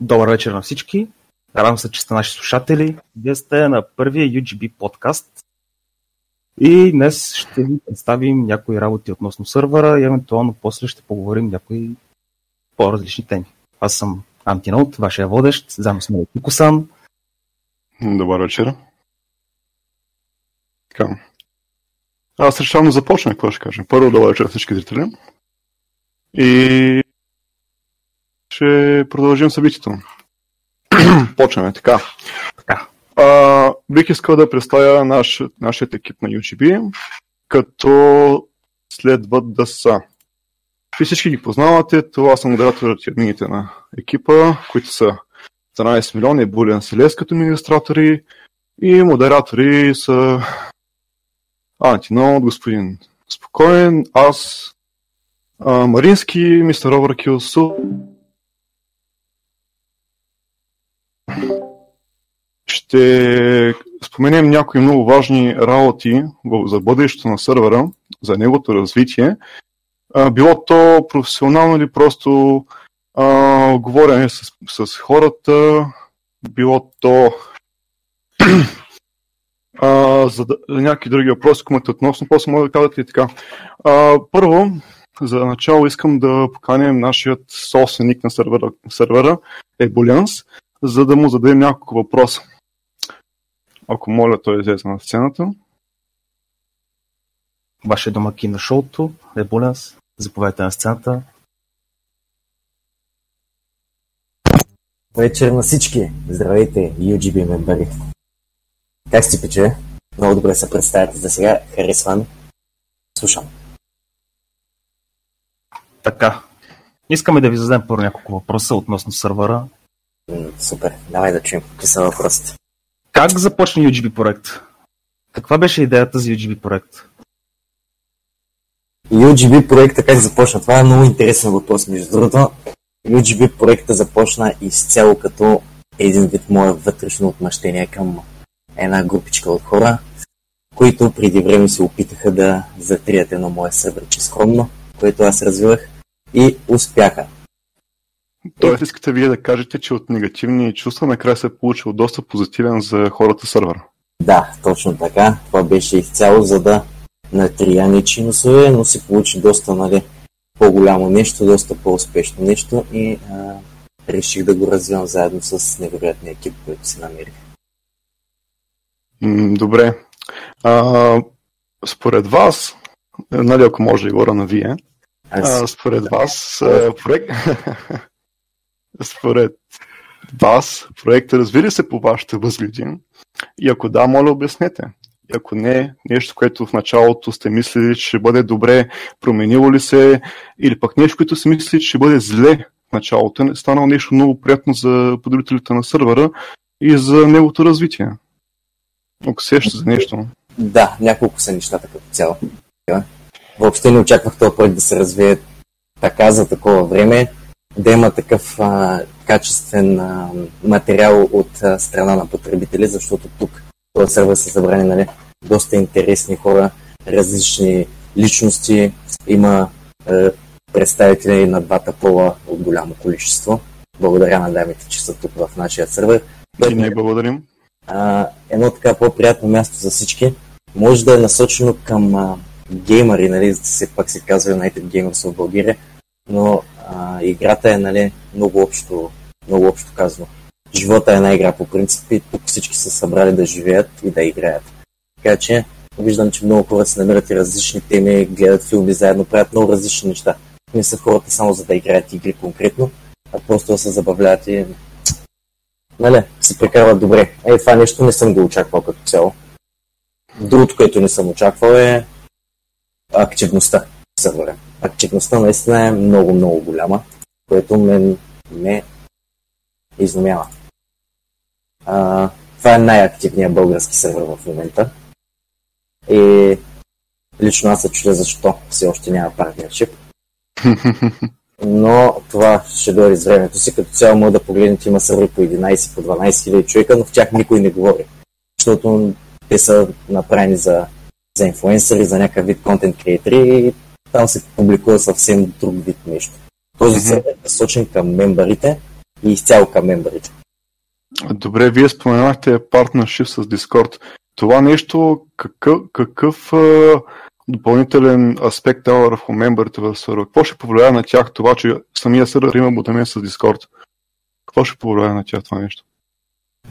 Добър вечер на всички. Радвам се, че сте наши слушатели. Вие сте на първия UGB подкаст. И днес ще ви представим някои работи относно сървъра и евентуално после ще поговорим някои по-различни теми. Аз съм Антинаут, вашия водещ, заедно с мен Кикосан. Добър вечер. Така. Аз решавам да започна, какво ще кажа. Първо добър вечер всички зрители. И ще продължим събитието. Почваме така. така. А, бих искал да представя наш, нашият екип на UGB, като следват да са. Вие всички ги познавате, това са модераторите и админите на екипа, които са 12 милиона и Булиан Селес като администратори и модератори са Антинод, господин Спокоен, аз, а, Марински, мистер Оверкил, Су, ще споменем някои много важни работи за бъдещето на сървъра, за неговото развитие. Било то професионално или просто а, говорене с, с хората, било то а, за, за някакви други въпроси, които относно, после мога да кажат и така. А, първо, за начало искам да поканим нашият собственик на сервера, сервера Ebulliance, за да му зададем няколко въпроса. Ако моля, той излезе на сцената. Вашия домаки на шоуто е Булянс. Заповядайте на сцената. Вечер на всички! Здравейте, UGB мембари! Как сте, пече? Много добре се представяте за сега. Харесвам. Слушам. Така. Искаме да ви зададем първо няколко въпроса относно сървъра. Супер. Давай да чуем какви са въпросите. Как започна UGB проект? Каква беше идеята за UGB проект? UGB проекта как започна? Това е много интересен въпрос. Между другото, UGB проекта започна изцяло като един вид мое вътрешно отмъщение към една групичка от хора, които преди време се опитаха да затрият едно мое сървърче скромно, което аз развивах и успяха. Тоест искате вие да кажете, че от негативни чувства накрая се е получил доста позитивен за хората сървър. Да, точно така. Това беше изцяло за да натрия нечи носове, но се получи доста нали, по-голямо нещо, доста по-успешно нещо и а, реших да го развивам заедно с невероятния екип, който се намерих. М, Добре. А, според вас, нали ако може да говоря на вие, Аз, а, според вас проект... според вас проекта развили се по вашите възгледи? И ако да, моля обяснете. И ако не, нещо, което в началото сте мислили, че ще бъде добре, променило ли се, или пък нещо, което си мислили, че ще бъде зле в началото, е станало нещо много приятно за потребителите на сървъра и за неговото развитие. Ако сеща за нещо. да, няколко са нещата като цяло. Въобще не очаквах този проект да се развие така за такова време, да има такъв а, качествен а, материал от а, страна на потребители, защото тук в този сервер са събрани нали, доста интересни хора, различни личности, има а, представители на двата пола от голямо количество. Благодаря на дамите, че са тук в нашия сервер. И ние благодарим. а, едно така по-приятно място за всички. Може да е насочено към а, геймъри, нали, все пак се казва United Gamers в България, но а, играта е нали, много общо, много общо казано. Живота е една игра по принцип и тук всички са събрали да живеят и да играят. Така че виждам, че много хора се намират и различни теми, гледат филми заедно, правят много различни неща. Не са хората само за да играят игри конкретно, а просто да се забавляват и нали, се прекарват добре. Е, това нещо не съм го очаквал като цяло. Другото, което не съм очаквал е активността в сервера. Активността наистина е много, много голяма, което ме, ме изнумява. А, това е най-активният български сервер в момента. И лично аз се чудя защо все още няма партнершип. Но това ще дойде с времето си. Като цяло може да погледнете, има сервери по 11, по 12 хиляди човека, но в тях никой не говори. Защото те са направени за, за инфуенсъри, за някакъв вид контент креатори и там се публикува съвсем друг вид нещо. Този сервер е насочен към мембарите, и изцяло към мембарите. Добре, вие споменахте партнершип с Discord. Това нещо какъв, какъв а, допълнителен аспект дава върху мембарите в сервера? Какво ще повлияе на тях това, че самия сервер има ботамен с Discord? Какво ще повлияе на тях това нещо?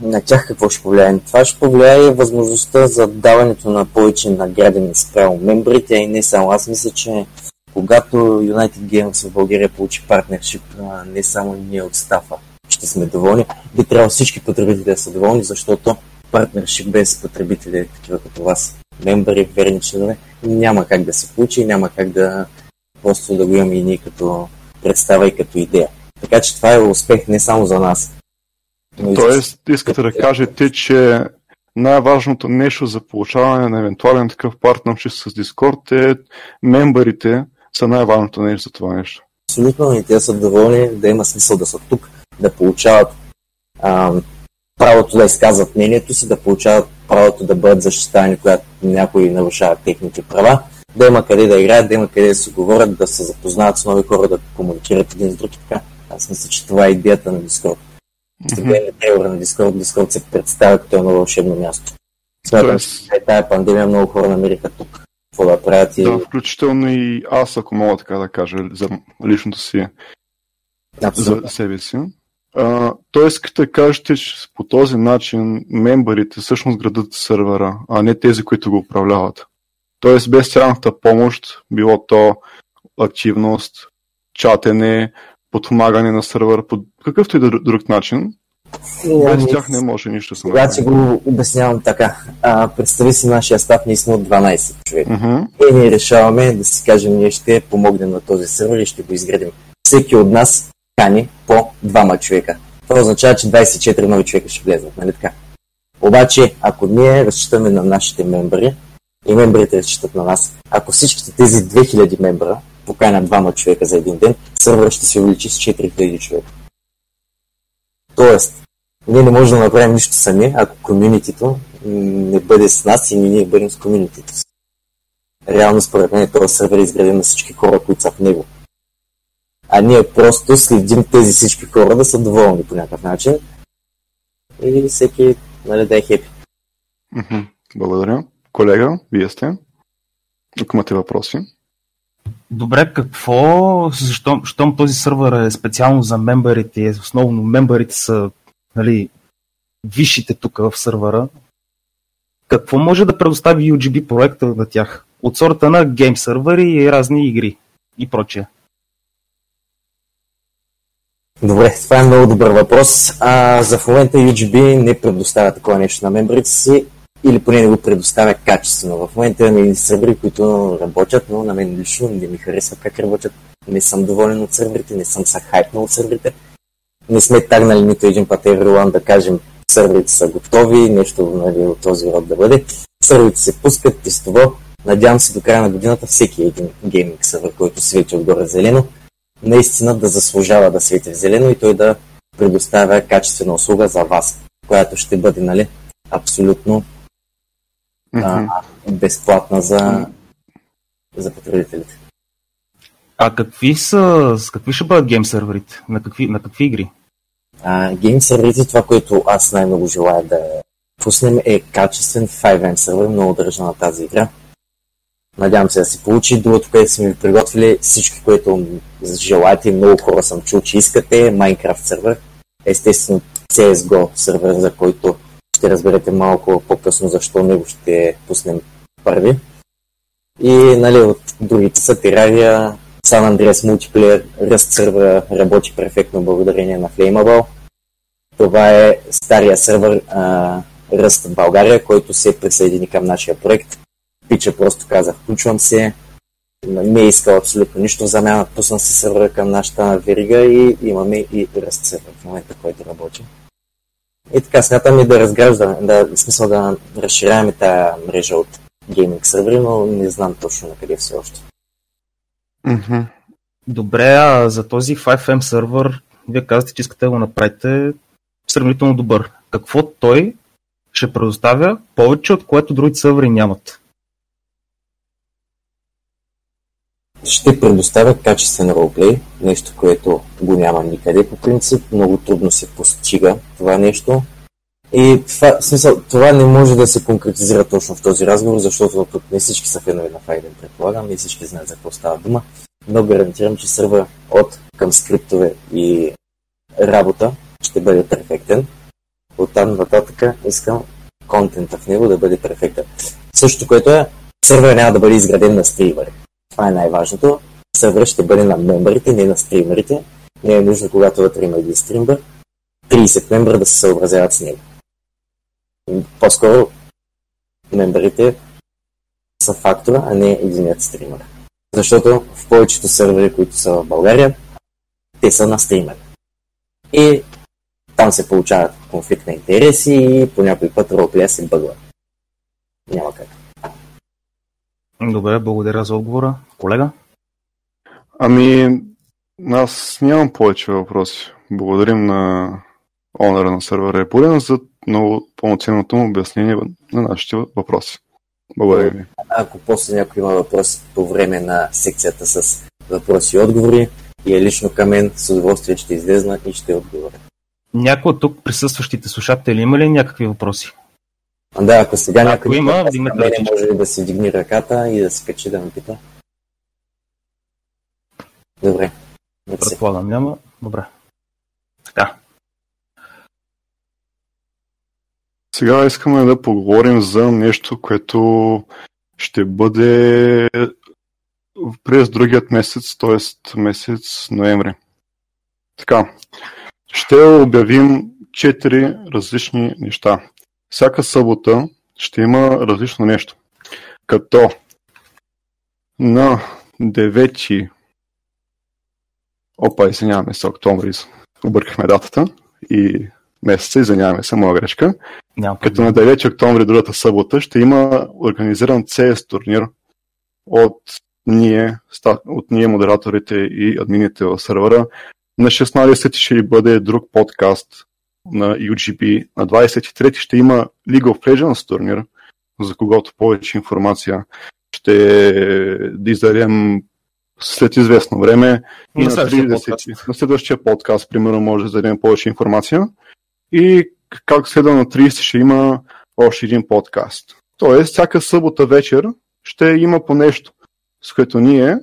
На тях какво ще повлияе? Това ще повлияе възможността за даването на повече награди спрямо мембрите и не само. Аз мисля, че когато United Games в България получи партнершип, не само ние от стафа ще сме доволни, би трябвало всички потребители да са доволни, защото партнершип без потребители, такива като вас, мембри, верни членове, няма как да се получи няма как да просто да го имаме и ние като представа и като идея. Така че това е успех не само за нас. Тоест, искате да кажете, че най-важното нещо за получаване на евентуален такъв партнершип с Discord е мембарите са най-важното нещо за това нещо. Абсолютно, и те са доволни да има смисъл да са тук, да получават а, правото да изказват мнението си, да получават правото да бъдат защитавани, когато някои нарушават техните права, да има къде да играят, да има къде да се говорят, да се запознават с нови хора, да комуникират един с друг и така. Аз мисля, че това е идеята на Discord. Mm-hmm. трейлера на Discord, Discord се представя като едно вълшебно място. Смятам, че е тая пандемия много хора намериха тук какво да правят. И... Да, включително и аз, ако мога така да кажа, за личното си, Абсолютно. за себе си. А, тоест, като кажете, че по този начин мембарите всъщност градат сървъра, а не тези, които го управляват. Тоест, без тяхната помощ, било то активност, чатене, подпомагане на сървъра по какъвто и да друг начин, без тях не може нищо се Когато си го обяснявам така, а, представи си нашия став, ние сме от 12 човека. Uh-huh. И ние решаваме да си кажем, ние ще помогнем на този сервер и ще го изградим. Всеки от нас кани по двама човека. Това означава, че 24 нови човека ще влезат, нали така? Обаче, ако ние разчитаме на нашите мембри и мембрите разчитат на нас, ако всичките тези 2000 мембра поканят двама човека за един ден, сервер ще се увеличи с 4000 човека. Тоест, ние не можем да направим нищо сами, ако комьюнитито не бъде с нас и ние бъдем с комьюнитито си. Реално според мен този сервер е изграден на всички хора, които са в него. А ние просто следим тези всички хора да са доволни по някакъв начин и всеки нали, да е хепи. Благодаря. Колега, вие сте. Ако имате въпроси. Добре, какво, защо, щом този сървър е специално за мембарите, основно мембарите са нали, висшите тук в сървъра, какво може да предостави UGB проекта на тях? От сорта на гейм сървъри и разни игри и прочее. Добре, това е много добър въпрос. А, за в момента UGB не предоставя такова нещо на мембрите си или поне не го предоставя качествено. В момента имаме сервери, които работят, но на мен лично не ми харесва как работят. Не съм доволен от серверите, не съм са хайпнал от серверите. Не сме тагнали нито един път Everyone да кажем серверите са готови, нещо нали, от този род да бъде. Серверите се пускат тестово. Надявам се до края на годината всеки един гейминг сервер, който свети отгоре зелено, наистина да заслужава да свети в зелено и той да предоставя качествена услуга за вас, която ще бъде нали, абсолютно mm-hmm. а, безплатна за, за потребителите. А какви са, с какви ще бъдат гейм серверите? На какви, на какви игри? А, гейм серверите, това, което аз най-много желая да пуснем е качествен 5M сервер, много държа на тази игра. Надявам се да се получи. Другото, което сме ви приготвили, всички, които желаете, много хора съм чул, че искате, Minecraft сервер. Естествено, CSGO сервер, за който ще разберете малко по-късно защо него ще пуснем първи. И нали, от другите са Terraria, San Andreas Multiplayer, Rust сервера работи перфектно благодарение на Flameable. Това е стария сервер Rust в България, който се присъедини към нашия проект. Пича просто каза, включвам се, не е искал абсолютно нищо в замяна, пусна се сервера към нашата верига и имаме и Rust сервер в момента, който работи. И така смятаме да разграждаме, да, в смисъл да разширяваме тази мрежа от гейминг сервери, но не знам точно на къде все още. Mm-hmm. Добре, а за този 5M сервер, вие казвате, че искате да го направите сравнително добър. Какво той ще предоставя повече, от което другите сервери нямат? Ще предоставя качествен ролплей, нещо, което го няма никъде по принцип, много трудно се постига това нещо. И това, смисъл, това не може да се конкретизира точно в този разговор, защото тук не всички са фенове на Файден, предполагам, не всички знаят за какво става дума, но гарантирам, че сърва от към скриптове и работа ще бъде перфектен. От там нататък искам контента в него да бъде перфектен. Също, което е, сървър няма да бъде изграден на стримери. Това е най-важното. Сървър ще бъде на мембарите, не на стримерите. Не е нужно, когато вътре има един стримбър, 30 мембра да се съобразяват с него. По-скоро мембарите са фактора, а не единият стример. Защото в повечето сервери, които са в България, те са на стример. И там се получават конфликт на интереси и по някой път роплея се бъгва. Няма как. Добре, благодаря за отговора. Колега? Ами, аз нямам повече въпроси. Благодарим на онора на сервера Епулен за много пълноценното му обяснение на нашите въпроси. Благодаря ви. Ако после някой има въпрос по време на секцията с въпроси и отговори и е лично към мен, с удоволствие ще излезна и ще отговоря. Някой от тук присъстващите слушатели има ли някакви въпроси? Да, ако сега някой има, ръчичка. може ли да си вдигне ръката и да се качи да ме пита? Добре. Предполагам, няма. Добре. Така. Сега искаме да поговорим за нещо, което ще бъде през другият месец, т.е. месец ноември. Така, ще обявим четири различни неща. Всяка събота ще има различно нещо. Като на 9 Опа, извиняваме се, октомври. Объркахме датата и месеца, извиняваме се, моя грешка. Няма Като на 9 октомври другата събота ще има организиран CS турнир от ние, от ние модераторите и админите в сервера. На 16 ще бъде друг подкаст на UGB. На 23 ще има League of Legends турнир, за когото повече информация ще издадем след известно време. И На на, следващия 30, подкаст. на следващия подкаст, примерно, може да дадем повече информация. И как следва на 30 ще има още един подкаст. Тоест, всяка събота вечер ще има по нещо, с което ние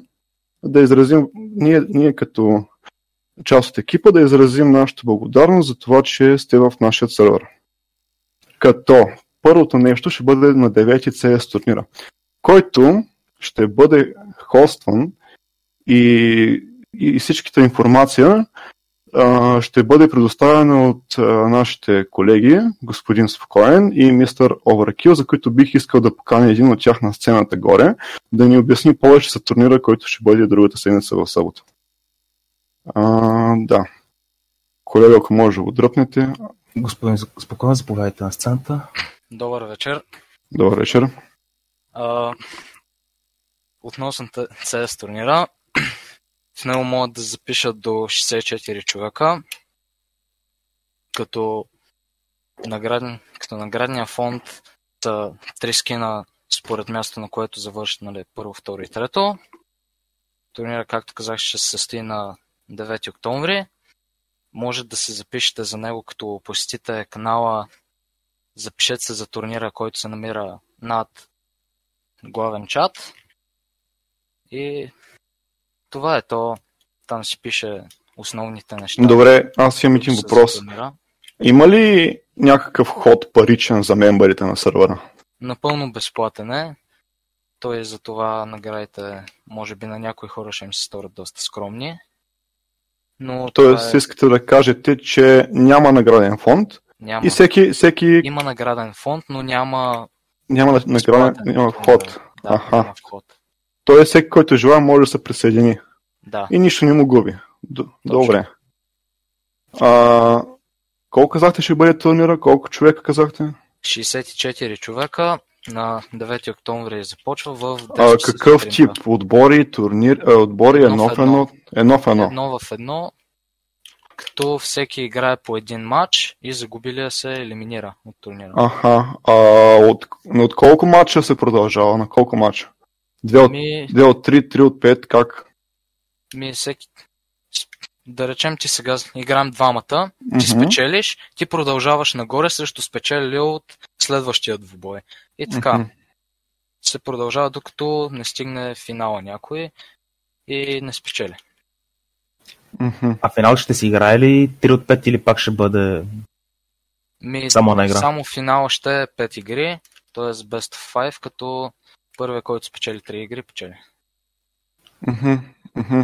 да изразим, ние, ние като част от екипа да изразим нашата благодарност за това, че сте в нашия сервер. Като първото нещо ще бъде на 9 CS турнира, който ще бъде хостван и, и всичката информация а, ще бъде предоставена от а, нашите колеги, господин Спокоен и мистер Overkill, за които бих искал да поканя един от тях на сцената горе, да ни обясни повече за турнира, който ще бъде другата седмица в събота. А, да. Колега, ако може да го дръпнете. Господин, спокойно заповядайте на сцената. Добър вечер. Добър вечер. А, относно CS турнира, в него могат да запишат до 64 човека, като, награден, като наградния фонд са три скина според място, на което завършат нали, първо, второ и трето. Турнира, както казах, ще се състои на 9 октомври. Може да се запишете за него, като посетите канала Запишете се за турнира, който се намира над главен чат. И това е то. Там си пише основните неща. Добре, аз имам един въпрос. Има ли някакъв ход паричен за мембарите на сервера? Напълно безплатен е. Той за това наградите, може би на някои хора ще им се сторят доста скромни. Но Тоест, е, искате да кажете, че няма награден фонд няма, и всеки, всеки има награден фонд, но няма няма на- награден, няма турнир. ход. Да, Аха. няма вход. Тоест, всеки, който желая, може да се присъедини. Да. И нищо не му губи. Д- Добре. А, колко казахте ще бъде турнира? Колко човека казахте? 64 човека на 9 октомври започва в 10 А, какъв сутринта. тип? Отбори, турнир, а, отбори Едно в едно? Едно в едно. Едно в едно, като всеки играе по един матч и загубилия се елиминира от турнира. Аха. А, от, от колко матча се продължава? На колко матча? 2 от, Ми, 2 от 3, 3 от 5, как? ми всеки... Да речем, ти сега играем двамата, ти Мгм. спечелиш, ти продължаваш нагоре срещу спечелил от следващия двубой. И така. Мгм. се продължава докато не стигне финала някой и не спечели. Мгм. А финал ще си играе ли 3 от 5 или пак ще бъде Ми, Само една игра. Само финала ще е 5 игри, т.е. Best of 5, като първият, който спечели 3 игри, печели. Мгм, мгм.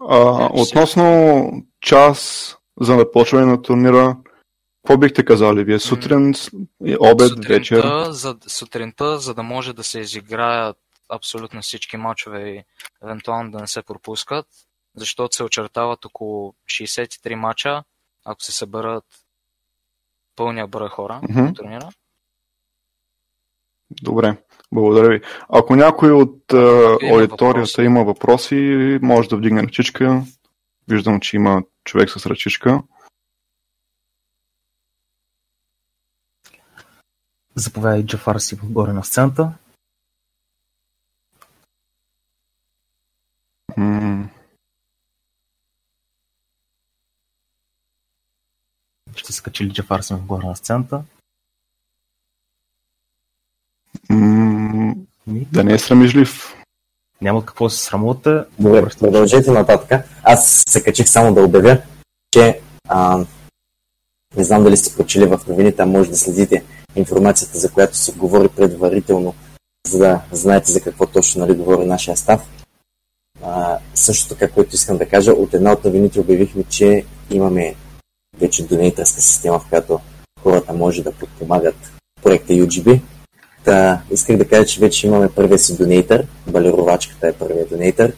А, относно час за започване на турнира, какво бихте казали вие? Сутрин, обед, вечер? сутринта, за, сутринта, за да може да се изиграят абсолютно всички мачове и евентуално да не се пропускат, защото се очертават около 63 мача, ако се съберат пълния брой хора Мгм. на турнира. Добре, благодаря ви. Ако някой от а, има аудиторията въпроси. има въпроси, може да вдигне ръчичка. Виждам, че има човек с ръчичка. Заповядай Джафар си горе на сцената. М, Ще се качи ли Джафар си горе на сцената. Ми, да не е срамежлив. Няма какво се срамувате. Добре, продължете нататък. Аз се качих само да обявя, че а, не знам дали сте прочели в новините, а може да следите информацията, за която се говори предварително, за да знаете за какво точно нали, говори нашия став. А, също така, което искам да кажа, от една от новините обявихме, че имаме вече донейтърска система, в която хората може да подпомагат проекта UGB. Та, исках да кажа, че вече имаме първия си донейтър. Балеровачката е първият донейтър.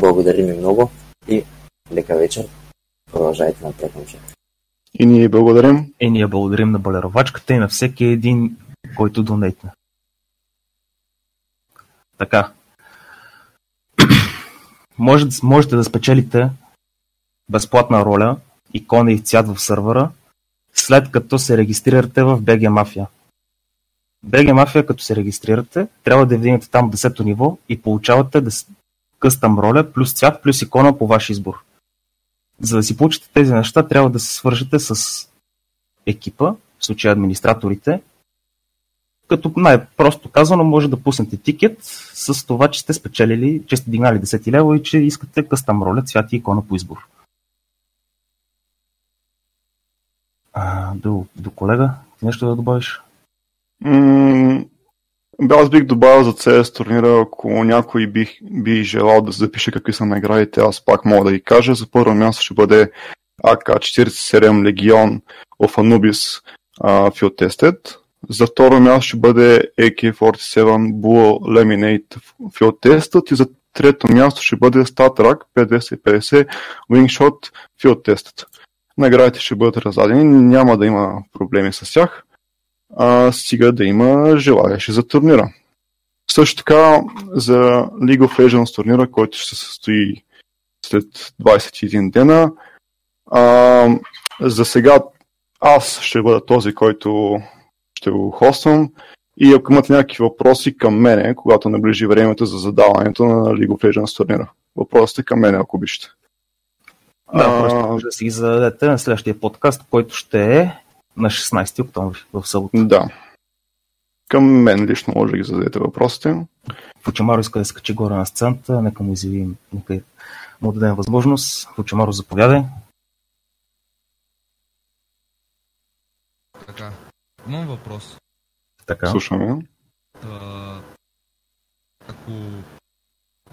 Благодарим ви много и лека вечер. Продължайте напред, момче. И ние благодарим. И ние благодарим на балеровачката и на всеки един, който донейтне. Така. Може, можете да спечелите безплатна роля, икона и цвят в сървъра, след като се регистрирате в BG Mafia. BG Mafia, като се регистрирате, трябва да вдигнете там 10-то ниво и получавате къстъм роля, плюс цвят, плюс икона по ваш избор. За да си получите тези неща, трябва да се свържете с екипа, в случая администраторите, като най-просто казано може да пуснете тикет с това, че сте спечелили, че сте дигнали 10 лева и че искате къстъм роля, цвят и икона по избор. А, до, до колега, нещо да добавиш? Аз бих добавил за CS турнира, ако някой бих, би желал да запише какви са наградите, аз пак мога да ги кажа. За първо място ще бъде АК-47 Легион of Anubis uh, Field Tested. За второ място ще бъде AK-47 Bull Laminate Field Tested и за трето място ще бъде StatRack 5250 Wingshot Field Tested. Наградите ще бъдат раздадени, няма да има проблеми с тях а, стига да има желаящи за турнира. Също така за League of Legends турнира, който ще се състои след 21 дена. А, за сега аз ще бъда този, който ще го хоствам. И ако имате някакви въпроси към мене, когато наближи времето за задаването на League of Legends турнира. Въпросите към мене, ако обичате. Да, А, просто може да си ги зададете на следващия подкаст, който ще е на 16 октомври в събота. Да. Към мен лично може да ги зададете въпросите. Фучамаро иска да се качи горе на сцената, нека му изявим, нека му дадем възможност. Фучамаро, заповядай. Така. Имам въпрос. Така. Слушаме. Та, ако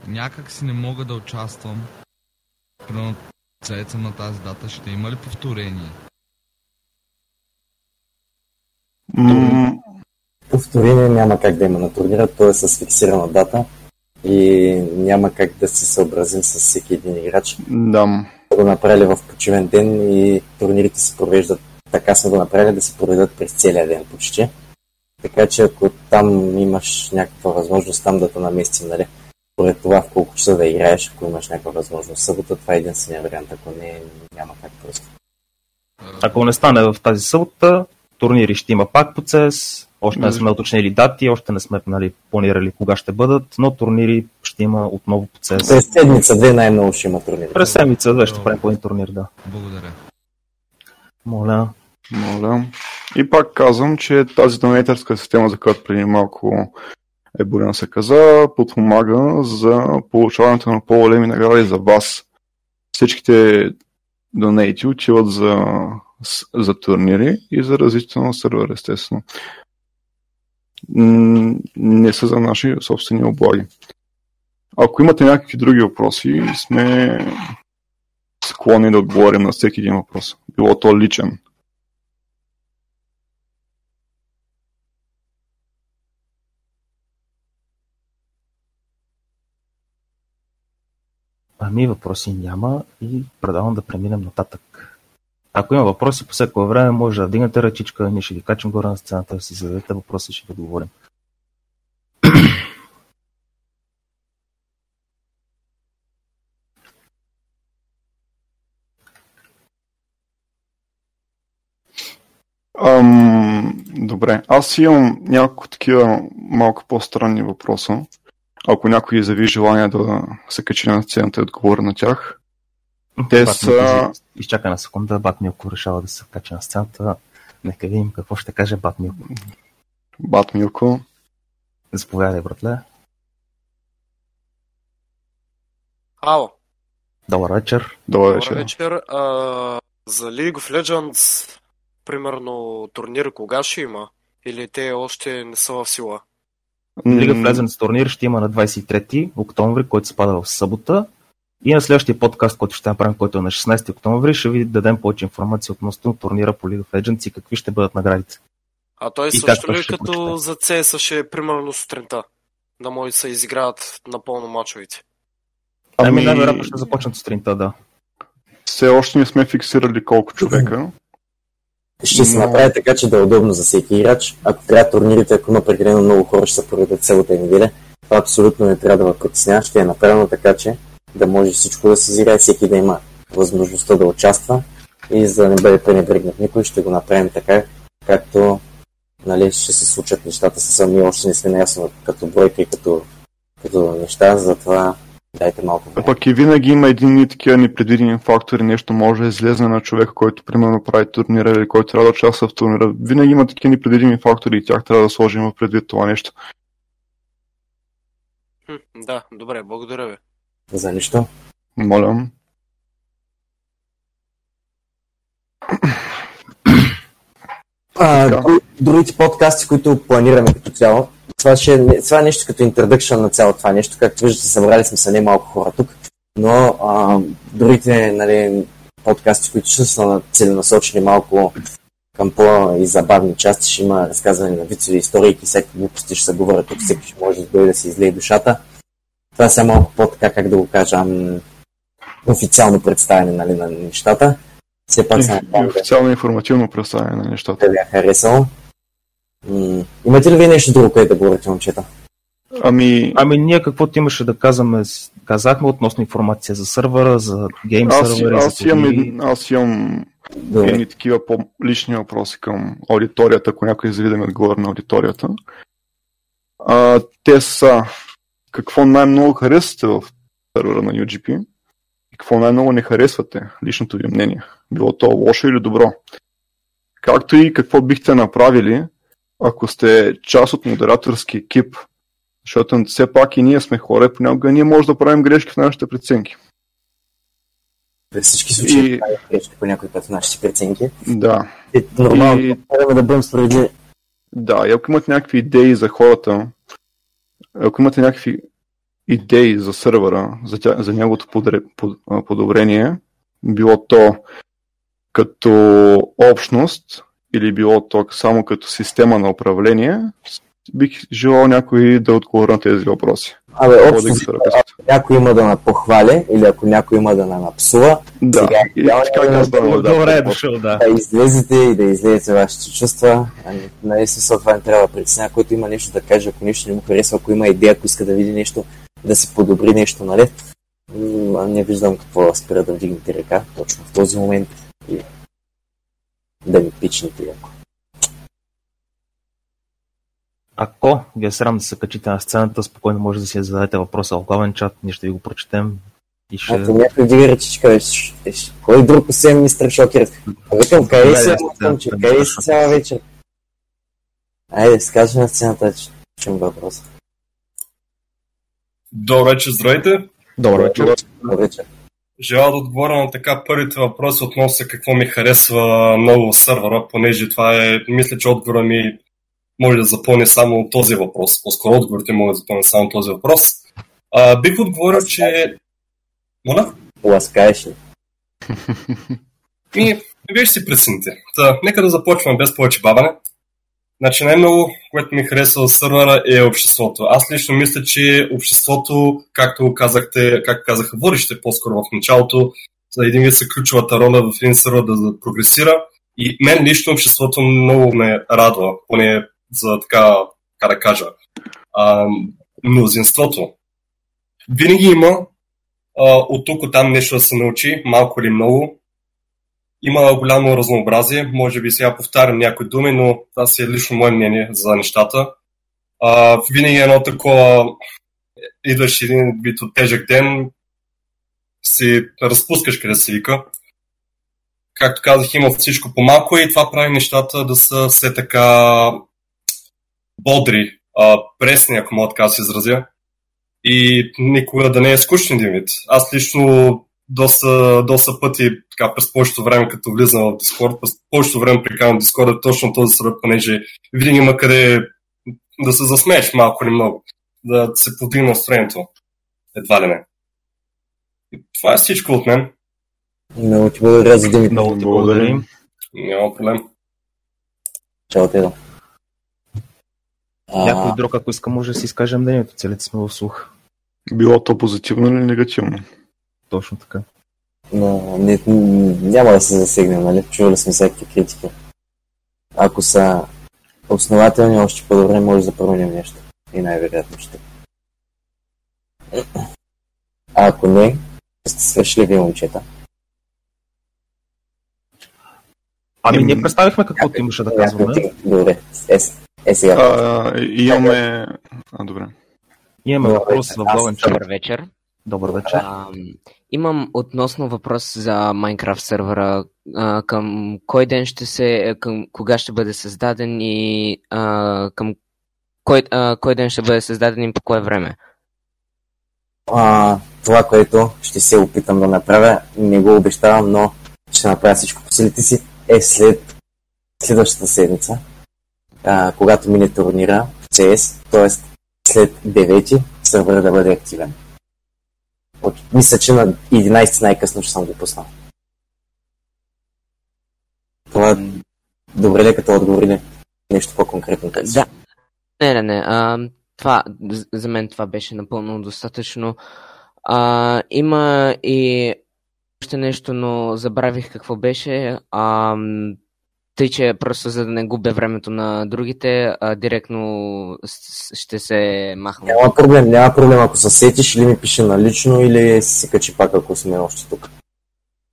някак си не мога да участвам, примерно на тази дата, ще има ли повторение? М- Повторение няма как да има на турнира, той е с фиксирана дата и няма как да се съобразим с всеки един играч. Да. го направили в почивен ден и турнирите се провеждат така сме го направили да се проведат през целия ден почти. Така че ако там имаш някаква възможност там да те наместим, нали, поред това в колко часа да играеш, ако имаш някаква възможност. Събота това е единствения вариант, ако не, няма как просто. Ако не стане в тази събота, турнири ще има пак по CS, Още не сме уточнили дати, още не сме нали, планирали кога ще бъдат, но турнири ще има отново по CS. През седмица две най-много ще има турнири. През седмица две ще правим по един турнир, да. Благодаря. Моля. Моля. И пак казвам, че тази донейтерска система, за която преди малко е Борян се каза, подпомага за получаването на по-големи награди за вас. Всичките донейти отиват за, за турнири и за развитието на сервер, естествено. Не са за наши собствени облаги. Ако имате някакви други въпроси, сме склонни да отговорим на всеки един въпрос. Било то личен. Ами въпроси няма и предавам да преминем нататък. Ако има въпроси по всяко време, може да вдигнете ръчичка, ние ще ги качим горе на сцената, да си зададете въпроси и ще ви отговорим. Ам, добре, аз имам няколко такива малко по-странни въпроса. Ако някой изяви желание да се качи на сцената и отговори на тях. Те Бат са- Милко, Изчакай на секунда, Бат Милко решава да се качи на сцената. Нека видим какво ще каже Бат Милко. Бат Милко, Заповядай, братле. Ало, Добър вечер. добър добър вечер. вечер. А, за League of Legends, примерно, турнир кога ще има? Или те още не са в сила? Лига М, в Legends турнир ще има на 23 октомври, който се пада в събота. И на следващия подкаст, който ще направим, който е на 16 октомври, ще ви дадем повече информация относно турнира по League of Legends и какви ще бъдат наградите. А той И също ли като за CS ще е примерно сутринта? Да може да се изиграят напълно мачовете. Ами, Ами, най-вероятно ще започнат сутринта, да. все още не сме фиксирали колко човека. Ще се Но- направи така, че да е удобно за всеки играч. Ако трябва турнирите, ако има прекалено много хора, ще се проведат цялата неделя. Това абсолютно не трябва да ви притеснява. Ще е направено така, че да може всичко да се изиграе, всеки да има възможността да участва и за да не бъде пренебрегнат никой, ще го направим така, както нали, ще се случат нещата. Са сами още не сме наясно като бройка и като, като неща, затова дайте малко А време. пък и винаги има един и такива непредвидени фактори, нещо може да излезе на човека, който примерно прави турнира или който трябва да участва в турнира. Винаги има такива непредвидени фактори и тях трябва да сложим в предвид това нещо. Хм, да, добре, благодаря ви. За нищо. Моля. А, другите подкасти, които планираме като цяло, това, ще, е- това е нещо като introduction на цялото това нещо. Както виждате, събрали сме се не малко хора тук, но а, другите нали, подкасти, които ще са целенасочени малко към по-изабавни части, ще има разказване на вицови истории всеки глупости ще се говорят тук, всеки ще може да дойде да се излее душата. Това са малко по-така, как да го кажа, ам, официално представяне нали, на нещата. Все пак И, и официално информативно представяне на нещата. да ви е харесало. М- имате ли ви нещо друго, което да говорите, момчета? Ами, Ами ние каквото имаше да казваме, казахме относно информация за сървъра, за гейм аз, сървъри, аз, за имам, аз имам Добре. едни такива по-лични въпроси към аудиторията, ако някой изяви да ми отговори на аудиторията. А, те са какво най-много харесвате в сервера на UGP и какво най-много не харесвате, личното ви мнение. Било то лошо или добро. Както и какво бихте направили, ако сте част от модераторски екип. Защото все пак и ние сме хора и понякога ние може да правим грешки в нашите преценки. При всички случаи И- и... грешки по някой път в нашите преценки. Да, И, нормално, И- да бъдем справедливи. Да, и ако имате някакви идеи за хората, ако имате някакви идеи за сървъра, за, тя, за неговото подре, под, подобрение, било то като общност или било то само като система на управление, бих желал някой да отговори на тези въпроси. Абе, общо, да ако някой има да ме похвали или ако някой има да ме напсува, Да, Сега, и идеално така е казвам, да, Добре е да, дошъл, да. да излезете и да излезете вашите чувства. Ами, Нали, смисъл, това не трябва да притеснява, който има нещо да каже, ако нещо не му харесва, ако има идея, ако иска да види нещо, да се подобри нещо, нали? Не виждам какво спира да вдигнете ръка точно в този момент и да ми пичнете яко. Ако ви е срам да се качите на сцената, спокойно може да си зададете въпроса в главен чат, ние ще ви го прочетем. И ще... Ако някой дига ръчичка. Кой друг освен мистер Шокер? Викам, къде си, момче? Къде си цяла вечер? Айде, скажи на сцената, че чум въпрос. Добър вечер, здравейте. Добър вечер. Добър вечер. Желая да отговоря на така първите въпроси относно какво ми харесва много в сървъра, понеже това е, мисля, че отговора ми може да запълни само този въпрос. По-скоро отговорите могат да запълнят само този въпрос. А, бих отговорил, че... Моля? Ласкаеш ли? И вие ще си прецените. Та, нека да започваме без повече бабане. Значи най-много, което ми харесва в сървъра е обществото. Аз лично мисля, че обществото, както казахте, как казаха водище по-скоро в началото, за един вид са ключовата роля в един сървър да прогресира. И мен лично обществото много ме радва, поне за така, така да кажа, а, мнозинството. Винаги има а, от тук там нещо да се научи, малко или много. Има голямо разнообразие, може би сега повтарям някои думи, но това си е лично мое мнение за нещата. А, винаги е едно такова, идваш един вид от тежък ден, си разпускаш къде се вика. Както казах, има всичко по-малко и това прави нещата да са все така бодри, а, пресни, ако мога така да се изразя. И никога да не е скучен един вид. Аз лично доста, доста пъти, така, през повечето време, като влизам в Discord, през повечето време прикарвам е точно този сръб, понеже винаги има къде да се засмееш малко или много, да се подигне настроението. Едва ли не. И това е всичко от мен. Много ти благодаря за думите. Много ти благодарим. Няма проблем. Чао, Някой друг, ако иска, може да си изкажем мнението. Целите сме в слух. Било то позитивно или негативно? Точно така. Но не, няма да се засегнем, нали? Чували сме всякакви критики. Ако са основателни, още по-добре може да променим нещо. И най-вероятно ще. А ако не, сте свършили вие, момчета. Ами ние представихме каквото имаше да казваме. Добре, е, е сега. А, имаме... А, добре. Имаме въпрос в главен чат. Добър вечер. Добър вечер. А, имам относно въпрос за Minecraft сервера. А, към кой ден ще се, към кога ще бъде създаден и а, към кой, а, кой ден ще бъде създаден и по кое време? А, това, което ще се опитам да направя, не го обещавам, но ще направя всичко по силите си, е след следващата седмица, а, когато мине турнира в CS, т.е. след 9 сервера да бъде активен. От, мисля, че на 11 най-късно ще съм го пуснал. Това добре ли като отговори ли? Нещо по-конкретно? Да. Не, не, не. А, това, за мен това беше напълно достатъчно. А, има и още нещо, но забравих какво беше. А, тъй, че просто за да не губя времето на другите, а, директно ще се махна. Няма проблем, няма проблем. Ако се сетиш или ми пише налично, или си качи пак, ако сме още тук.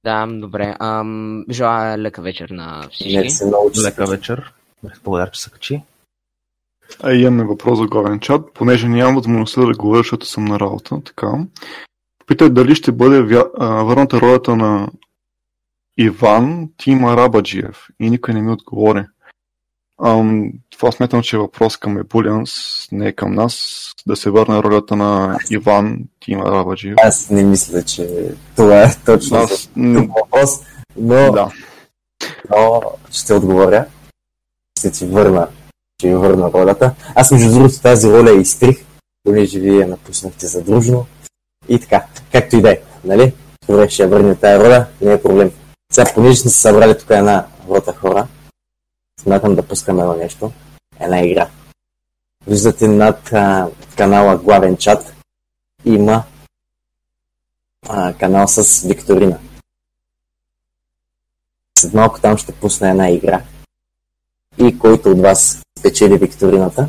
Да, добре. Ам, желая лека вечер на всички. Не се много че Лека вечер. Благодаря, че се качи. А имаме въпрос за главен чат, понеже нямам възможността да говоря, защото съм на работа. Така. Питай дали ще бъде вя... върната ролята на Иван Тима Рабаджиев и никой не ми отговори. Ам, това смятам, че е въпрос към Ебулианс, не е към нас, да се върне ролята на Иван Тима Рабаджиев. Аз не мисля, че това е точно Аз, въпрос, но, да. но ще отговоря. Ще ти върна, ще ви върна ролята. Аз между другото тази роля я изтрих, понеже вие напуснахте задружно. И така, както и да е, нали? Добре, ще я върне тази роля, не е проблем. Сега, понеже сме се събрали тук една рота хора, смятам да пускаме едно нещо, една игра. Виждате над а, канала Главен чат има а, канал с Викторина. След малко там ще пусна една игра. И който от вас спечели Викторината,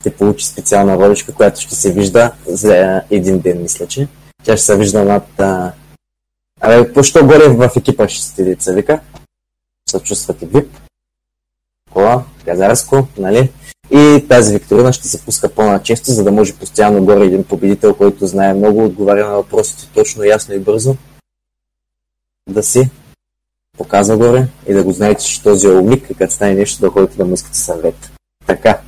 ще получи специална роличка, която ще се вижда за един ден, мисля, че. Тя ще се вижда над... А... Абе, пощо горе в екипа ще сте деца, вика. Се чувствате вип. Кола, газарско, нали? И тази викторина ще се пуска по-начесто, за да може постоянно горе един победител, който знае много, отговаря на въпросите точно, ясно и бързо, да си показва горе и да го знаете, че този е умник и като стане нещо да ходите да му искате съвет. Така.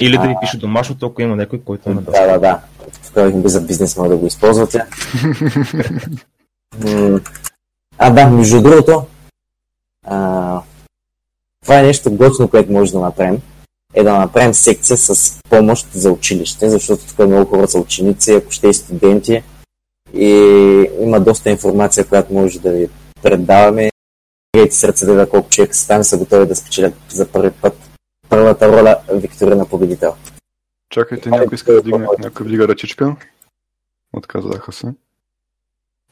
Или да ви пише домашното, ако има някой, който е на Да, да, да. Вкарахме би за бизнес, може да го използвате. А, да, между другото, а, това е нещо готино, което може да направим. Е да направим секция с помощ за училище, защото тук много хора са ученици, ако ще и студенти. И има доста информация, която може да ви предаваме. Гейте сърце да видя колко човека са там и са готови да спечелят за първи път първата роля Викторина победител. Чакайте, някой иска да дигне, някой вдига ръчичка. Отказаха се.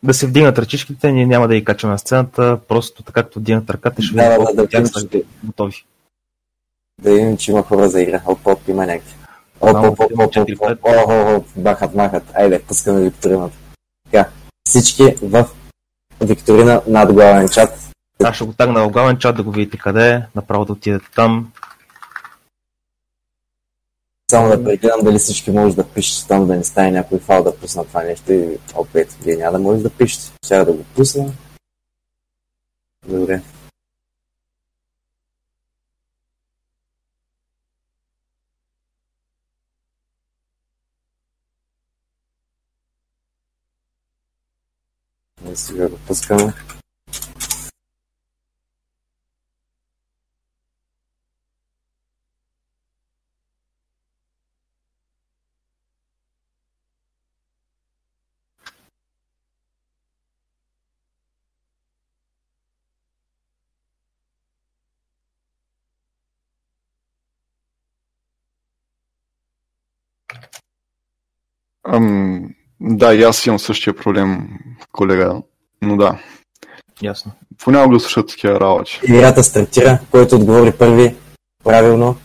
Да се вдигнат ръчичките, ние няма да ги качваме на сцената, просто така както вдигнат ръката, ще Да, да, да, от тях да, са да. готови. Да видим, че има хора за игра. Оп, оп, има някакви. Оп, оп, оп, оп, оп, оп, оп, махат, махат. Айде, пускаме викторината. Така, всички в викторина над главен чат. Аз ще го тагна в главен чат да го видите къде е, направо да отидете там. Само да прегледам дали всички може да пишете там, да не стане някой фал да пусна това нещо и опет. Вие няма да може да пишете. Сега да го пусна. Добре. И сега го пускаме. Ам, да, и аз имам същия проблем, колега. Но да, Ясно. понякога слушат такива работи. Играта стартира, който отговори първи правилно,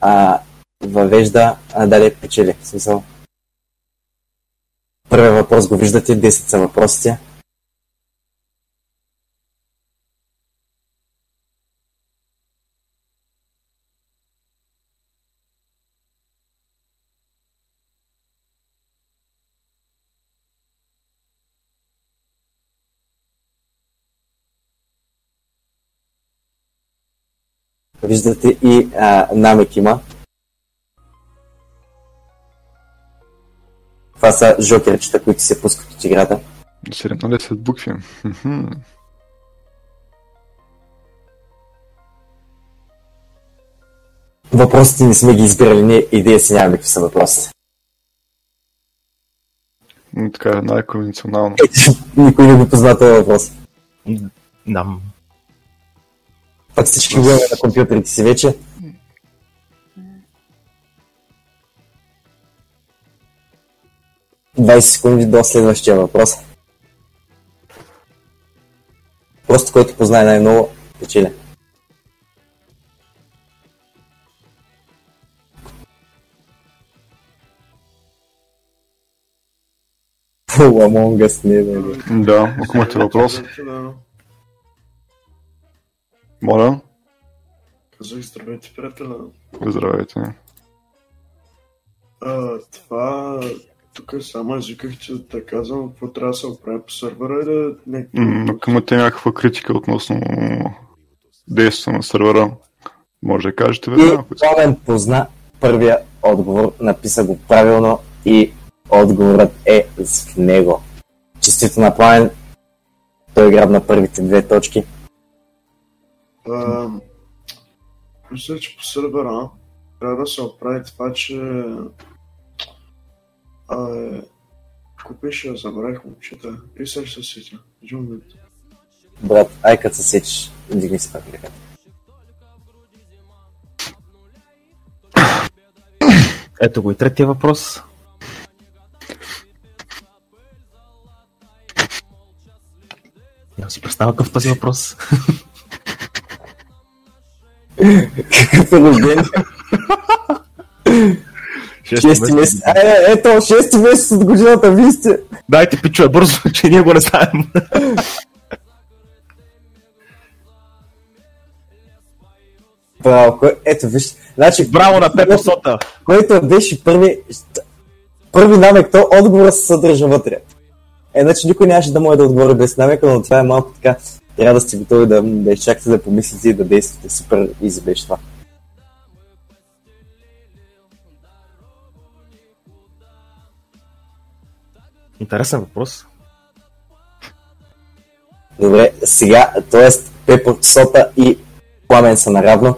а въвежда, а далее печели. В смисъл. Първият въпрос го виждате, 10 са въпросите. Виждате и а, намек има. Това са жокерчета, които се пускат от играта. 17 букви. Въпросите не сме ги избирали, ние идея си нямаме какви са въпросите. Така най-конвенционално. Никой не го позна този въпрос. Дам. Пак всички го имаме на компютрите си вече. Двайсет секунди до следващия въпрос. Просто който познае най-много, печели. Among Us не е. Да, ако имате въпрос. Моля, Казах здравейте, приятеля. здравейте. А, това... Тук само извиках, че да казвам какво трябва да се оправи по сървъра и да... Не, М, Ако имате някаква критика относно действието на сервера, може да кажете веднага. Пламен позна първия отговор, написа го правилно и отговорът е в него. Честито на Пламен, той грабна първите две точки. А, мисля, че по сървъра трябва да се оправи това, че... А, е, купиш я, забравих момчета. И сега ще се сетя. Един момент. Брат, ай като се сечеш, дигни си пак ръката. Ето го и третия въпрос. Няма си представя какъв този въпрос. Какъв е рожден? Шести месец. Е, е, ето, шести месец от годината, вие сте. Дайте пичове бързо, че ние го не знаем. Браво, кой... ето виж, значи, Браво на Пепо Сота! който беше първи, първи намек, то отговора се съдържа вътре. Е, значи никой нямаше да може да отговори без намека, но това е малко така. Трябва да сте готови да, да изчакате да помислите и да действате. Супер изи беше това. Интересен въпрос. Добре, сега, т.е. Пепо Сота и Пламен са наравно.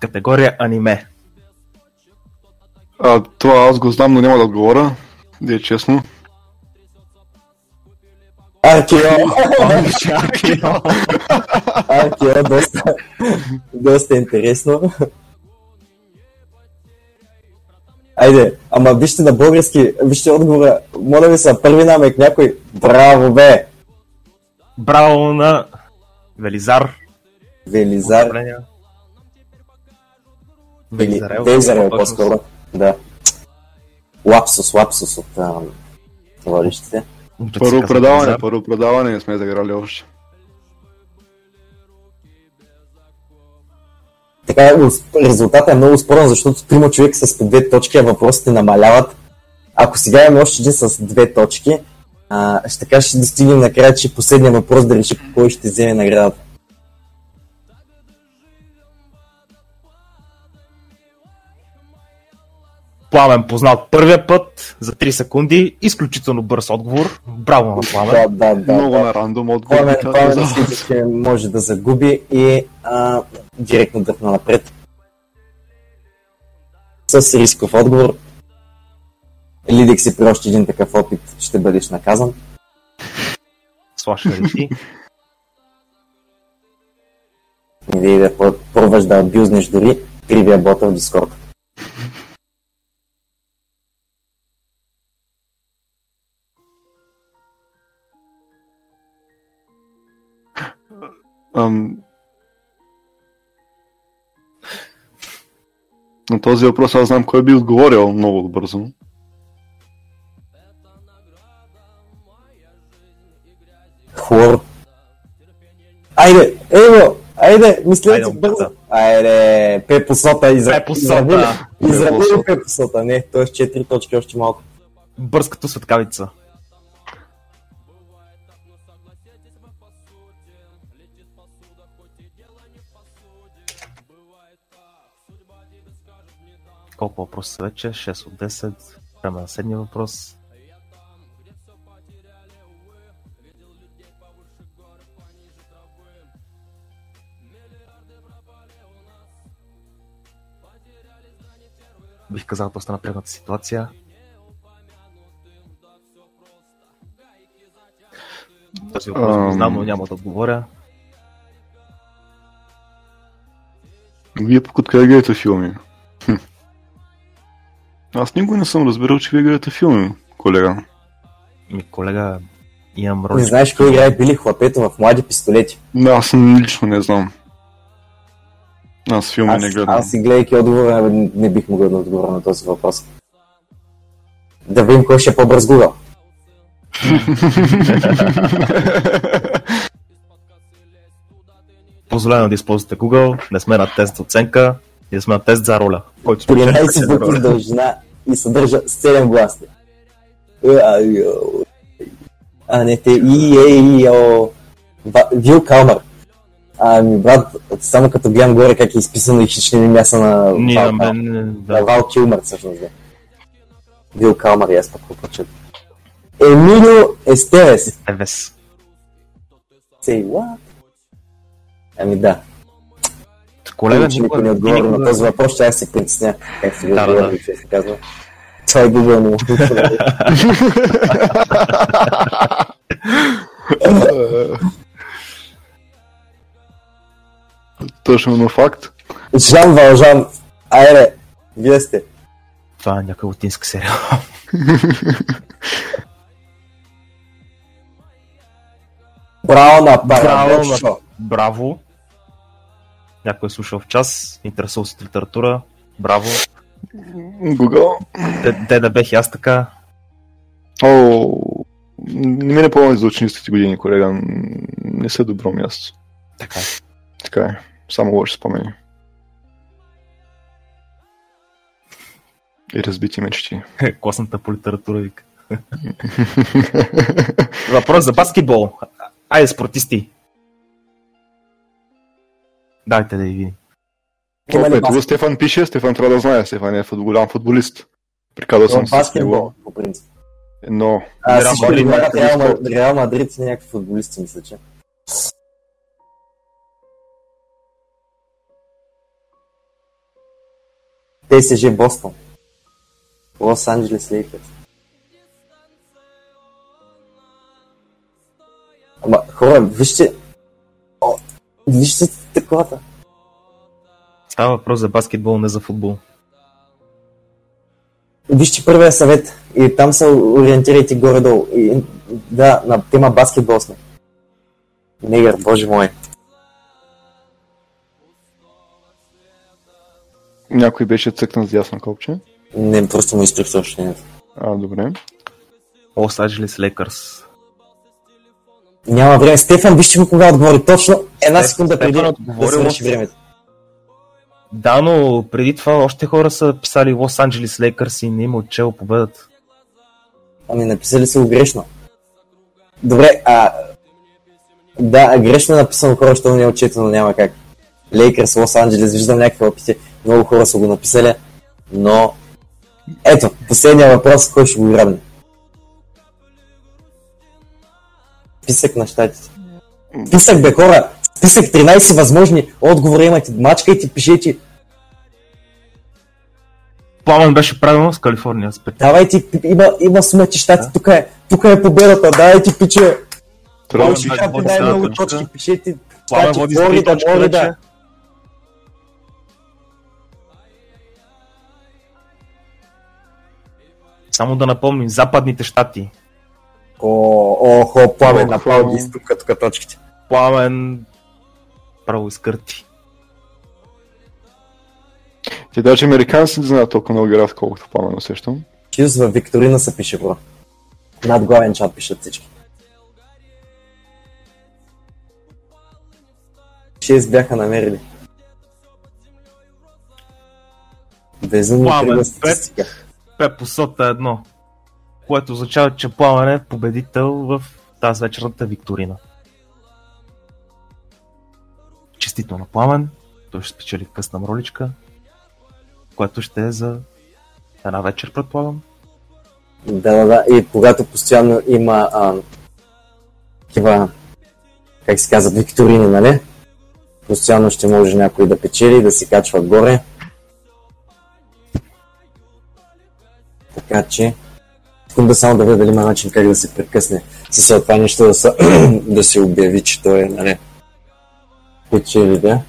Категория аниме. А, това аз го знам, но няма да отговоря. Да е честно. Аркео! Аркео, доста, доста интересно. Айде, ама вижте на български, вижте отговора. Моля ви се, първи намек някой. Браво, бе! Браво на Велизар. Велизар. Поздравления. Велизарел. Велизарел, по-скоро. Да. Лапсус, лапсус от водещите. Се Първо предаване, първо предаване не сме заграли още. Така, резултатът е много спорен, защото трима човека с по две точки, а въпросите намаляват. Ако сега имаме още един с две точки, а, ще така ще достигнем накрая, че последния въпрос да реши кой ще вземе наградата. Пламен познат първия път за 3 секунди. Изключително бърз отговор. Браво на Пламен. Да, да, да. Много да. на рандом отговор. Пламен, Пламен мисля, че може да загуби и а, директно дъхна напред. С рисков отговор. Лидик си при още един такъв опит ще бъдеш наказан. Слаша ли ти? Или да пр- пробваш да абюзнеш дори кривия бота в Дискорд. На този въпрос аз знам кой би отговорил много бързо. Хлор. Айде, Ево, айде, мислете момчета. бързо. Айде, Пепосота, изра... Пепосота. изравни изравни ли Пепосота. Пепосота? Не, т.е. 4 точки още малко. Бърз като светкавица. Колко въпроса са вече? 6 от 10. Време на седмия въпрос. Бих казал доста напрегната ситуация. Този въпрос го знам, но няма да отговоря. Вие пък откъде гледате филми? Аз никога не съм разбирал, че вие гледате филми, колега. Ми колега, имам Не роля. знаеш кой играе Били Хлапето в Млади пистолети. Не, аз лично не знам. Аз филми не Аз, гледам. аз и гледайки отговора, не, не бих могъл да отговоря на този въпрос. Да видим кой ще е по-бърз Google. Позволено да използвате Google, не сме на тест оценка, и сме на тест за роля. Който случай 13 пъти с дължина и съдържа 7 гласни. Е, а, не, те и, е, и, о. Вил Калмър. Ами, брат, само като гледам горе как е изписано и хищни мяса на Ние Вал, на мен... на Да. Вал Килмър, всъщност. Да. Вил Калмър, и аз пък го прочет. Емилио Естевес. Евес. Say what? Ами да. Колега, че никой не отговори на никога- този въпрос, ще аз се притесня. Как се ви Да, да, да. че се казва. Това е Google включва. Точно на факт. Жан Вължан. Айде, вие сте. Това е някакъв латински сериал. Браво на Браво на... Браво. Някой е слушал в час, интересувал се от литература. Браво. Google. Те да бех и аз така. О, не ми не помня за ученическите години, колега. Не са добро място. Така е. Така е. Само лоши спомени. И разбити мечти. Класната по литература вика. Въпрос за баскетбол. Айде, спортисти. Дайте да и видим. Има ли Ето, баскет? Стефан пише, Стефан трябва да знае. Стефан е фут- голям футболист. Приказал съм с баскетбол, него. по принцип. Но А, Реал всички Мадрид предлагат Реал, Мадрид и някакви футболисти, мисля, че. ТСЖ Бостон. Лос Анджелес Лейкърс. Ама, хора, вижте... О, вижте таковата. Става въпрос за баскетбол, не за футбол. Вижте първия съвет и там се ориентирайте горе-долу. И, да, на тема баскетбол сме. Негър, боже мой. някой беше цъкнат с ясно копче. Не, просто му изтрих съобщението. А, добре. Лос Анджелес Лекърс. Няма време. Стефан, вижте го кога отговори. Точно една секунда преди Стефан да свърши времето. Да, но преди това още хора са писали Лос Анджелес Лекърс и не им е отчел победата. Ами написали са го грешно. Добре, а... Да, грешно е написано хора, защото не е отчетено, няма как. Лейкърс, Лос Анджелес, виждам някакви опити. Много хора са го написали, но... Ето, последния въпрос, кой ще го грабне? Списък на щатите. Списък бе хора! Списък 13 възможни отговори имате. Мачкайте, пишете. Пламен беше правилно с Калифорния. Спек. Давайте, има, има сумати щати, тук е, тук е победата, давайте пиче. Трябва Пламен води с точка. точки, пишете. Пламен води с точки вече. Само да напомним, западните щати. О, охо, пламен, Охо. направо ги изтупка тук точките. Пламен право изкърти. Те даже американците не знаят толкова много играят, колкото пламен усещам. Чиз във Викторина се пише, бро. Над главен чат пишат всички. Шест бяха намерили. Безумно Пламен, статистика. Пе по сота едно. Което означава, че Пламен е победител в тази вечерната викторина. Честито на Пламен. Той ще спечели късна роличка, което ще е за една вечер, предполагам. Да, да, да. И когато постоянно има а, такива, как се казва, викторини, нали? Постоянно ще може някой да печели, да си качва горе. Така че, искам да само да видя дали има начин как да се прекъсне с това нещо да, са, да се обяви, че той е, нали, печели, да.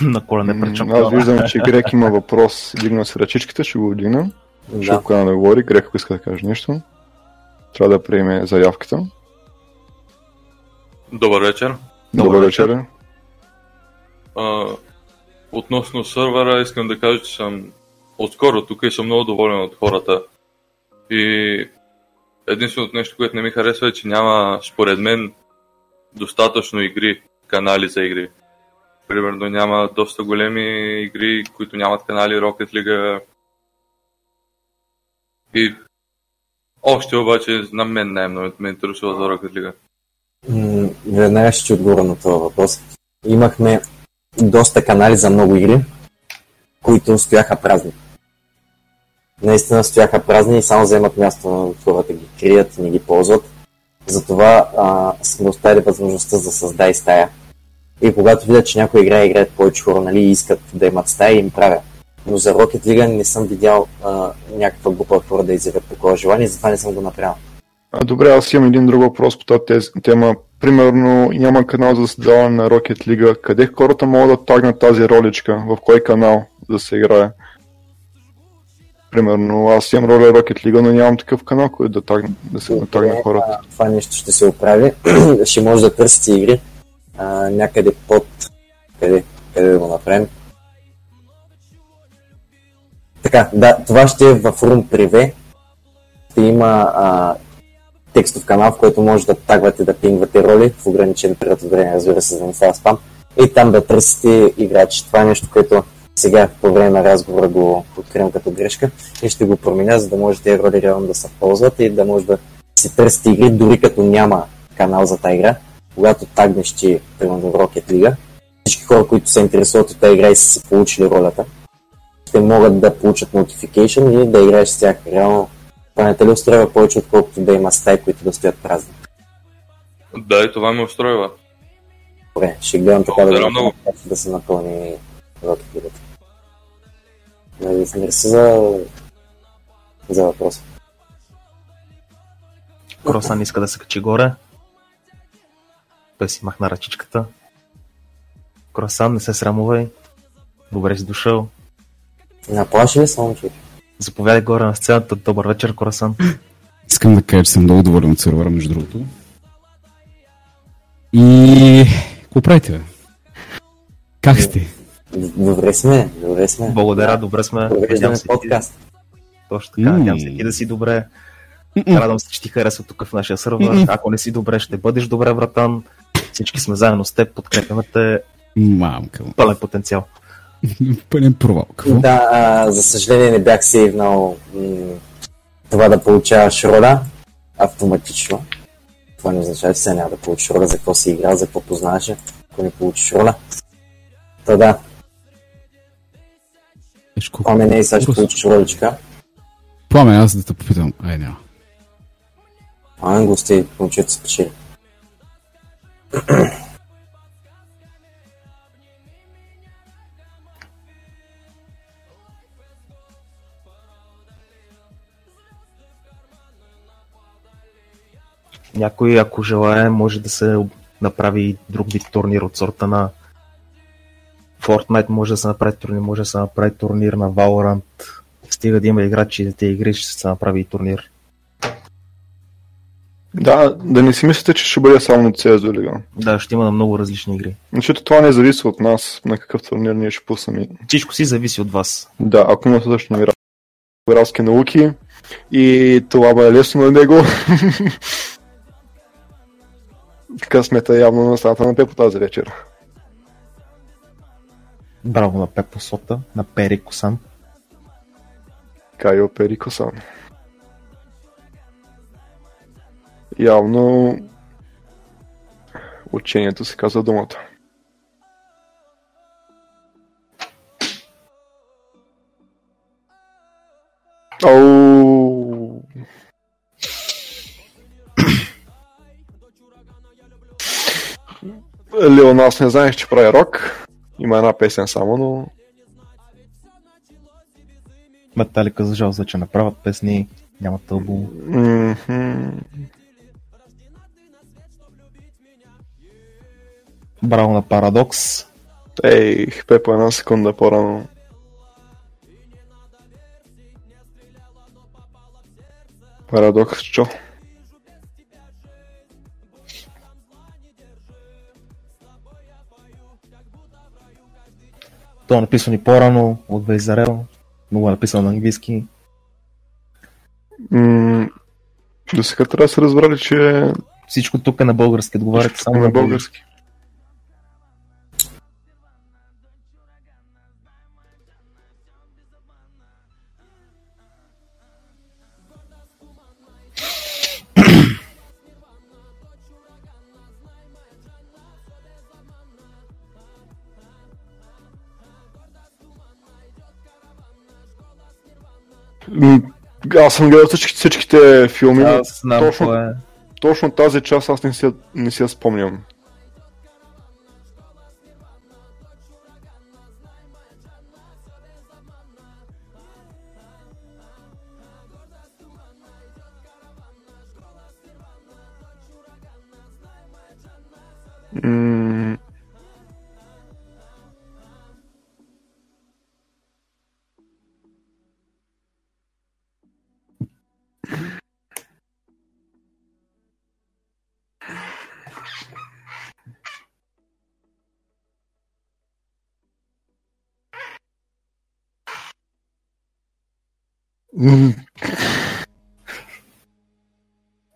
на колене М, пред Аз виждам, че Грек има въпрос. Дигна с ръчичката, ще го вдигна. Ще Да. го покана да говори. Грек, ако иска да каже нещо, трябва да приеме заявката. Добър вечер. Добър вечер. вечер. А, относно сървъра, искам да кажа, че съм отскоро тук и съм много доволен от хората. И единственото нещо, което не ми харесва е, че няма, според мен, достатъчно игри, канали за игри. Примерно няма доста големи игри, които нямат канали Rocket League. И още обаче на мен най-много ме интересува за Rocket League. Веднага ще ти отговоря на този въпрос. Имахме доста канали за много игри, които стояха празни. Наистина стояха празни и само вземат място, хората ги крият, не ги ползват. Затова а, сме оставили възможността за създай стая. И когато видят, че някой играе, играят повече хора, нали, искат да имат стая, им правя. Но за Rocket League не съм видял а, някаква група хора да изявят такова желание, затова не съм го направил. А, добре, аз имам един друг въпрос по тази тема. Примерно няма канал за създаване на Rocket League. Къде хората могат да тагнат тази роличка? В кой канал да се играе? Примерно аз имам роля Rocket League, но нямам такъв канал, който да, тагна, да се натагне хората. а, Това нещо ще се оправи. ще може да търсите игри а, някъде под... Къде? Къде да го направим? Така, да, това ще е в Room Privé. Ще има а, текстов канал, в който може да тагвате, да пингвате роли в ограничен период от време, разбира се, за да не става спам. И там да търсите играчи. Това е нещо, което сега по време на разговора го откривам като грешка и ще го променя, за да може тези роли реално да се ползват и да може да си търсите игри, дори като няма канал за тази игра. Когато тагнеш ти, примерно в Rocket League, всички хора, които се интересуват от тази игра и са получили ролята, ще могат да получат notification и да играеш с тях. Реално, това не те ли устроява повече, отколкото да има стаи, които да стоят празни. Да, и това ме устройва. Добре, ще гледам така да, Благодаря много. направя, да се напълни Rocket League. Нали, Мерси за, за въпроса. Кросан иска да се качи горе. Той си махна ръчичката. Кросан, не се срамувай. Добре си дошъл. Наплаши ли само че? Заповядай горе на сцената. Добър вечер, Кросан. Искам да кажа, че съм много доволен от сервера, между другото. И... Какво правите, бе? Как сте? Добре сме, добре сме. Благодаря, добре сме. Провеждаме подкаст. Точно така, М. надявам се ти да си добре. Радвам се, че ти харесва тук в нашия сървър. М-м. Ако не си добре, ще бъдеш добре, братан. Всички сме заедно с теб, подкрепяме те. Мамка. Пълен потенциал. Пълен провал. Какво? Да, а, за съжаление не бях сейвнал м- това да получаваш роля автоматично. Това не означава, че сега няма да получиш роля, за какво си играл, за какво познаваш, ако не получиш роля. Та да, колко- Пламен, ей, сега ще получиш роличка. Пламен, аз да те попитам. Ай, няма. Пламен гости, момчето спечели. Някой, ако желая, може да се направи друг вид турнир от сорта на Fortnite, може да се направи турнир, може да се направи турнир на Valorant. Стига да има играчи за тези игри, ще се направи и турнир. Да, да не си мислите, че ще бъде само на CSGO Лига. Да, ще има на много различни игри. Защото това не зависи от нас, на какъв турнир ние ще пуснем. Всичко си зависи от вас. Да, ако има достатъчно игра- игралски науки и това бъде лесно на него. Късмета явно на страната на Пепо тази вечер. Браво на Пепо Сота, на Пери Косан. Кайо Перико-сан. Явно учението се казва думата. Оу. Леон, аз не знаех, че прави рок. Има една песен само, но Металика за жал, за че направят песни, нямат албум. Мгм. Браво на Парадокс. Ей, Пепо една секунда по-рано. Парадокс, чо? То е написано и по-рано от Вейзарел. Много е написано на английски. М- До сега трябва да се разбрали, че Всичко тук е на български. Отговаряте само на български. М, Аз съм гледал всички, всичките филми. но точно, е. точно тази част аз не си, не си я спомням. М,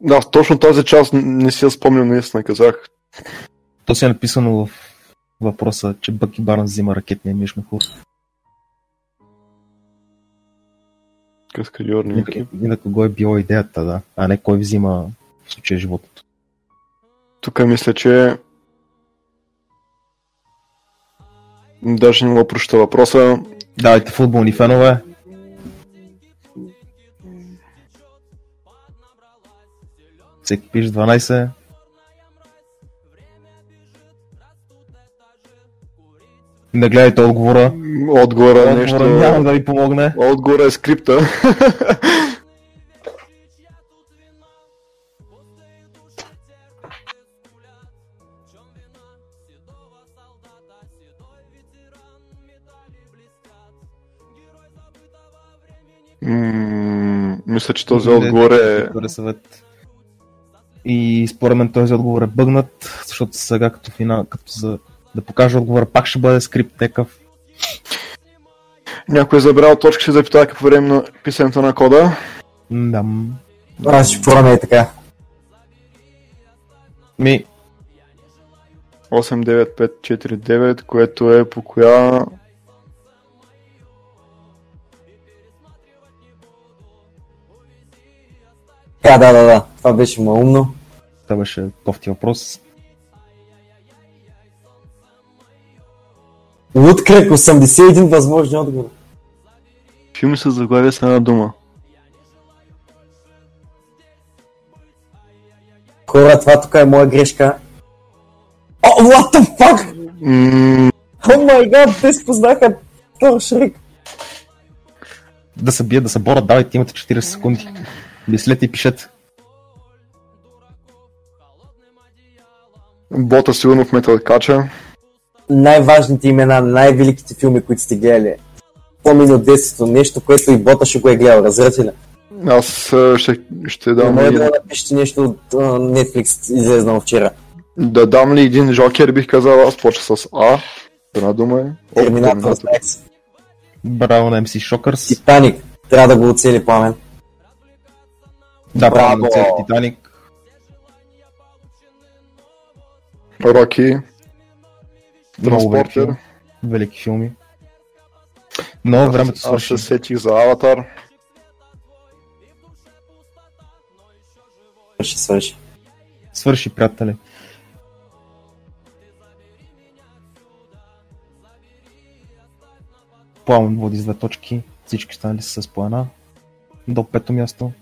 Да, точно тази част не си я спомням, наистина казах. То си е написано в въпроса, че Бъки Барнс взима ракетния миш на хора. Каскадьорни. И на- И на кого е била идеята, да. А не кой взима в случая животното. Тук мисля, че даже не мога прочета въпроса. Давайте футболни фенове. Всеки пише 12. Не гледайте отговора. Нещо... Отговора няма да ви помогне. Отгоре е скрипта. Мисля, че този отговор е... И според мен този отговор е бъгнат, защото сега като, финал, като за да покажа отговора пак ще бъде скрипт такъв. Някой е забрал точка, ще запитава по време на писането на кода. Да. Аз ще пробваме и така. Ми, 89549, което е по коя... Да, да, да, да. Това беше малумно. това беше кофти въпрос. Луд кръг, 81 възможни отговори. Филми с заглавие с една дума. Хора, това тук е моя грешка. О, what the fuck? О май гад, те спознаха Тор Шрик. Да се бият, да се борят, давайте, имате 40 секунди. Мислете и пишете. Бота сигурно в Метал Кача. Най-важните имена, най-великите филми, които сте гледали. Помни от детството, нещо, което и Бота ще го е гледал, разбирате ли? Аз ще, ще Да, дам ли, да напишете нещо от а, Netflix, излезнало вчера. да дам ли един жокер, бих казал, аз почва с А. Една дума е. Терминатор. Браво на MC Shockers. Титаник, трябва да го оцели пламен. Да, Браво! цели Титаник. Роки. Транспортер. велики филми. Но времето Аз свърши. се сетих за Аватар. Свърши, свърши. Свърши, приятели. Пламен води с две точки. Всички станали са с по една. До пето място.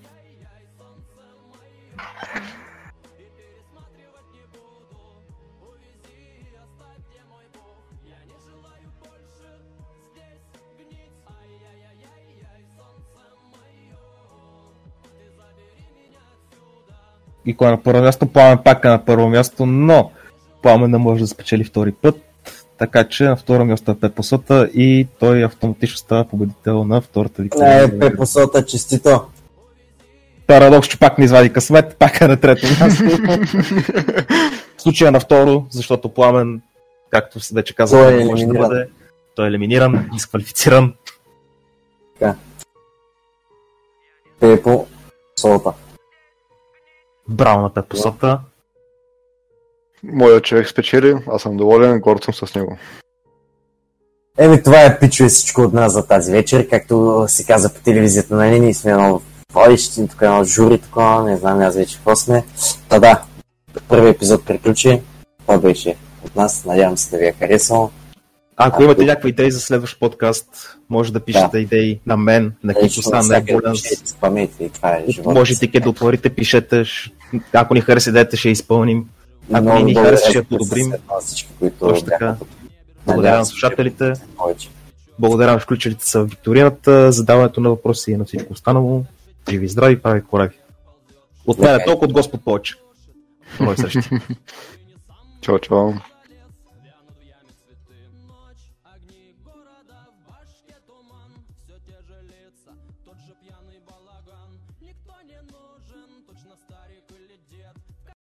И кой е на първо място? Пламен пак е на първо място, но Пламен не може да спечели втори път. Така че на второ място е Пепосота и той автоматично става победител на втората Не, виктория. Пепосота, честито. Парадокс, че пак не извади късмет, пак е на трето място. в случая на второ, защото Пламен, както вече казах, Той е не може да бъде. Той е елиминиран, дисквалифициран. Пепо, солта. Браво на Пепосота. Моят човек спечели, аз съм доволен, горд съм с него. Еми, това е пичове всичко от нас за тази вечер, както се каза по телевизията на ние, ние сме едно водещи, тук едно жури, такова, не знам аз вече какво сме. Та да, първи епизод приключи, това беше от нас, надявам се да ви е харесало. Ако имате някакви идеи за следващ подкаст, може да пишете идеи на мен, на Кито Лично Сан, на това е. Можете ке да отворите, пишете. Ако ни хареса идеята, ще изпълним. Ако Много не ни хареса, ще я подобрим. всички, които Точно така. Благодаря на слушателите. Благодаря на включилите се в викторината, задаването на въпроси и на всичко останало. Живи и здрави, прави корави. От мен е е. толкова от Господ повече. Нови срещи. Чао, чао.